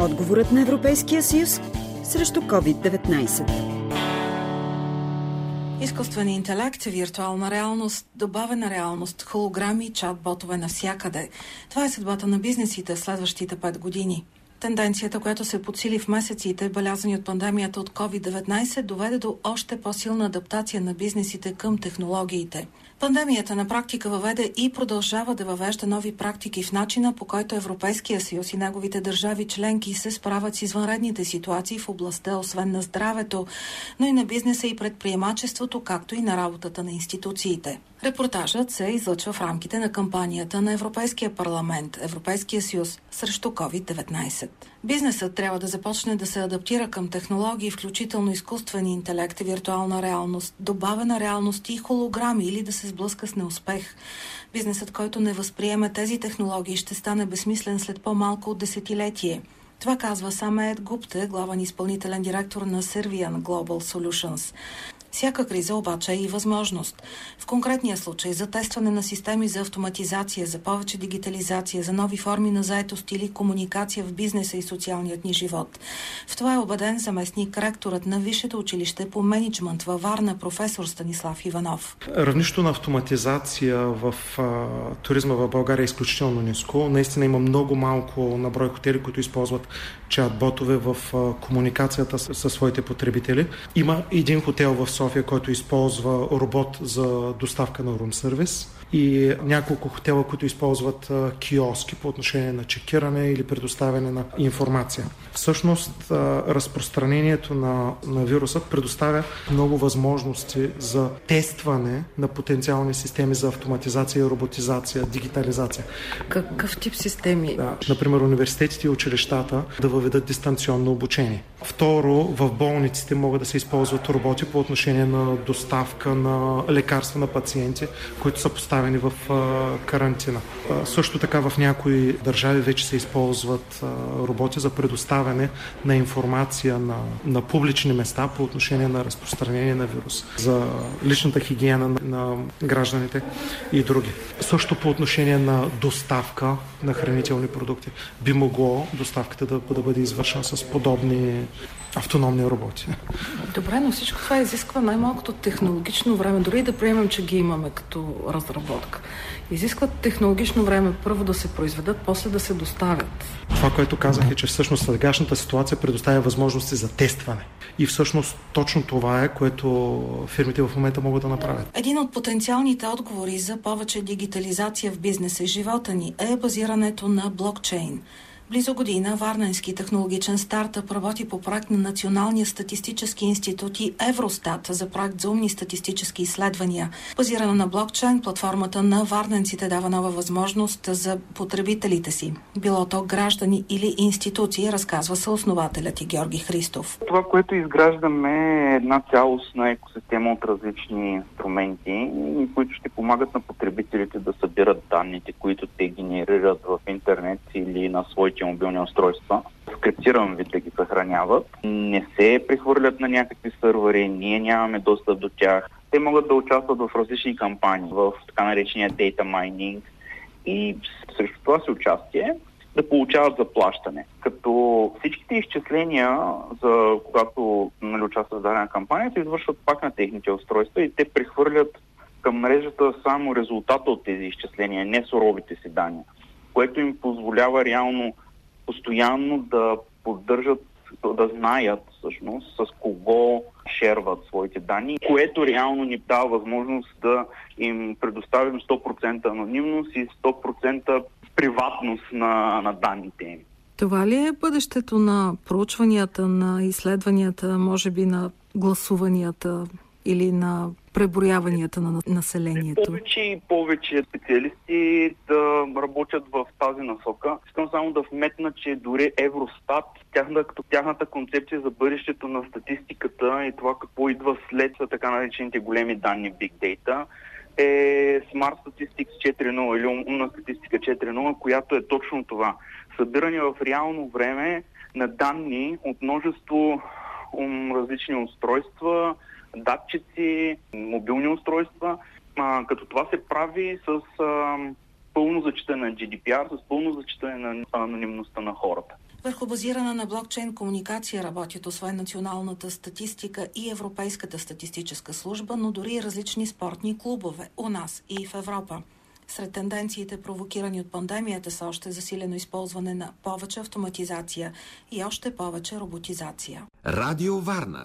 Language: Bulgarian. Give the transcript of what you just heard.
Отговорът на Европейския съюз срещу COVID-19. Изкуствен интелект, виртуална реалност, добавена реалност, холограми, чат-ботове навсякъде. Това е съдбата на бизнесите следващите 5 години. Тенденцията, която се подсили в месеците, белязани от пандемията от COVID-19, доведе до още по-силна адаптация на бизнесите към технологиите. Пандемията на практика въведе и продължава да въвежда нови практики в начина по който Европейския съюз и неговите държави членки се справят с извънредните ситуации в областта, освен на здравето, но и на бизнеса и предприемачеството, както и на работата на институциите. Репортажът се излъчва в рамките на кампанията на Европейския парламент, Европейския съюз срещу COVID-19. Бизнесът трябва да започне да се адаптира към технологии, включително изкуствен интелект, виртуална реалност, добавена реалност и холограми или да се сблъска с неуспех. Бизнесът, който не възприеме тези технологии, ще стане безсмислен след по-малко от десетилетие. Това казва Самет Гупте, главен изпълнителен директор на Servian Global Solutions. Всяка криза обаче е и възможност. В конкретния случай за тестване на системи за автоматизация, за повече дигитализация, за нови форми на заетост или комуникация в бизнеса и социалният ни живот. В това е убеден заместник ректорът на Висшето училище по менеджмент във Варна, професор Станислав Иванов. Равнището на автоматизация в а, туризма в България е изключително ниско. Наистина има много малко наброй хотели, които използват чат-ботове в а, комуникацията със своите потребители. Има един хотел в София, който използва робот за доставка на рум сервис и няколко хотела, които използват киоски по отношение на чекиране или предоставяне на информация. Всъщност, разпространението на, на вируса предоставя много възможности за тестване на потенциални системи за автоматизация, роботизация, дигитализация. Какъв тип системи? Да, например, университетите и училищата да въведат дистанционно обучение. Второ, в болниците могат да се използват роботи по отношение на доставка на лекарства на пациенти, които са поставени в карантина. Също така в някои държави вече се използват роботи за предоставяне на информация на, на публични места по отношение на разпространение на вирус, за личната хигиена на, на гражданите и други. Също по отношение на доставка на хранителни продукти би могло доставката да, да бъде извършена с подобни автономни роботи. Добре, но всичко това изисква най-малкото технологично време, дори да приемем, че ги имаме като разработка. Изискват технологично време първо да се произведат, после да се доставят. Това, което казах е, че всъщност сегашната ситуация предоставя възможности за тестване. И всъщност точно това е, което фирмите в момента могат да направят. Един от потенциалните отговори за повече дигитализация в бизнеса и живота ни е базирането на блокчейн. Близо година Варненски технологичен стартъп работи по проект на Националния статистически институт и Евростат за проект за умни статистически изследвания. Базирана на блокчейн, платформата на Варненците дава нова възможност за потребителите си. Било то граждани или институции, разказва се основателят и Георги Христов. Това, което изграждаме е една цялостна екосистема от различни инструменти, които ще помагат на потребителите да събират данните, които те генерират в интернет или на своите своите мобилни устройства, скриптиран вид да ги съхраняват, не се прехвърлят на някакви сървъри, ние нямаме достъп до тях. Те могат да участват в различни кампании, в така наречения data mining и срещу това си участие да получават заплащане. Като всичките изчисления, за когато нали, участват в дадена кампания, се извършват пак на техните устройства и те прехвърлят към мрежата само резултата от тези изчисления, не суровите си данни, което им позволява реално постоянно да поддържат, да знаят всъщност с кого шерват своите данни, което реално ни дава възможност да им предоставим 100% анонимност и 100% приватност на, на данните им. Това ли е бъдещето на проучванията, на изследванията, може би на гласуванията или на преброяванията на населението? Повече и повече специалисти да работят в тази насока. Искам само да вметна, че дори Евростат, тяхната, тяхната концепция за бъдещето на статистиката и това какво идва след така наречените големи данни Big Data, е Smart Statistics 4.0 или умна статистика 4.0, която е точно това. Събиране в реално време на данни от множество различни устройства, датчици, мобилни устройства, а, като това се прави с а, пълно зачитане на GDPR, с пълно зачитане на анонимността на хората. Върху базирана на блокчейн комуникация работят освен националната статистика и Европейската статистическа служба, но дори и различни спортни клубове у нас и в Европа. Сред тенденциите, провокирани от пандемията, са още засилено използване на повече автоматизация и още повече роботизация. Радио Варна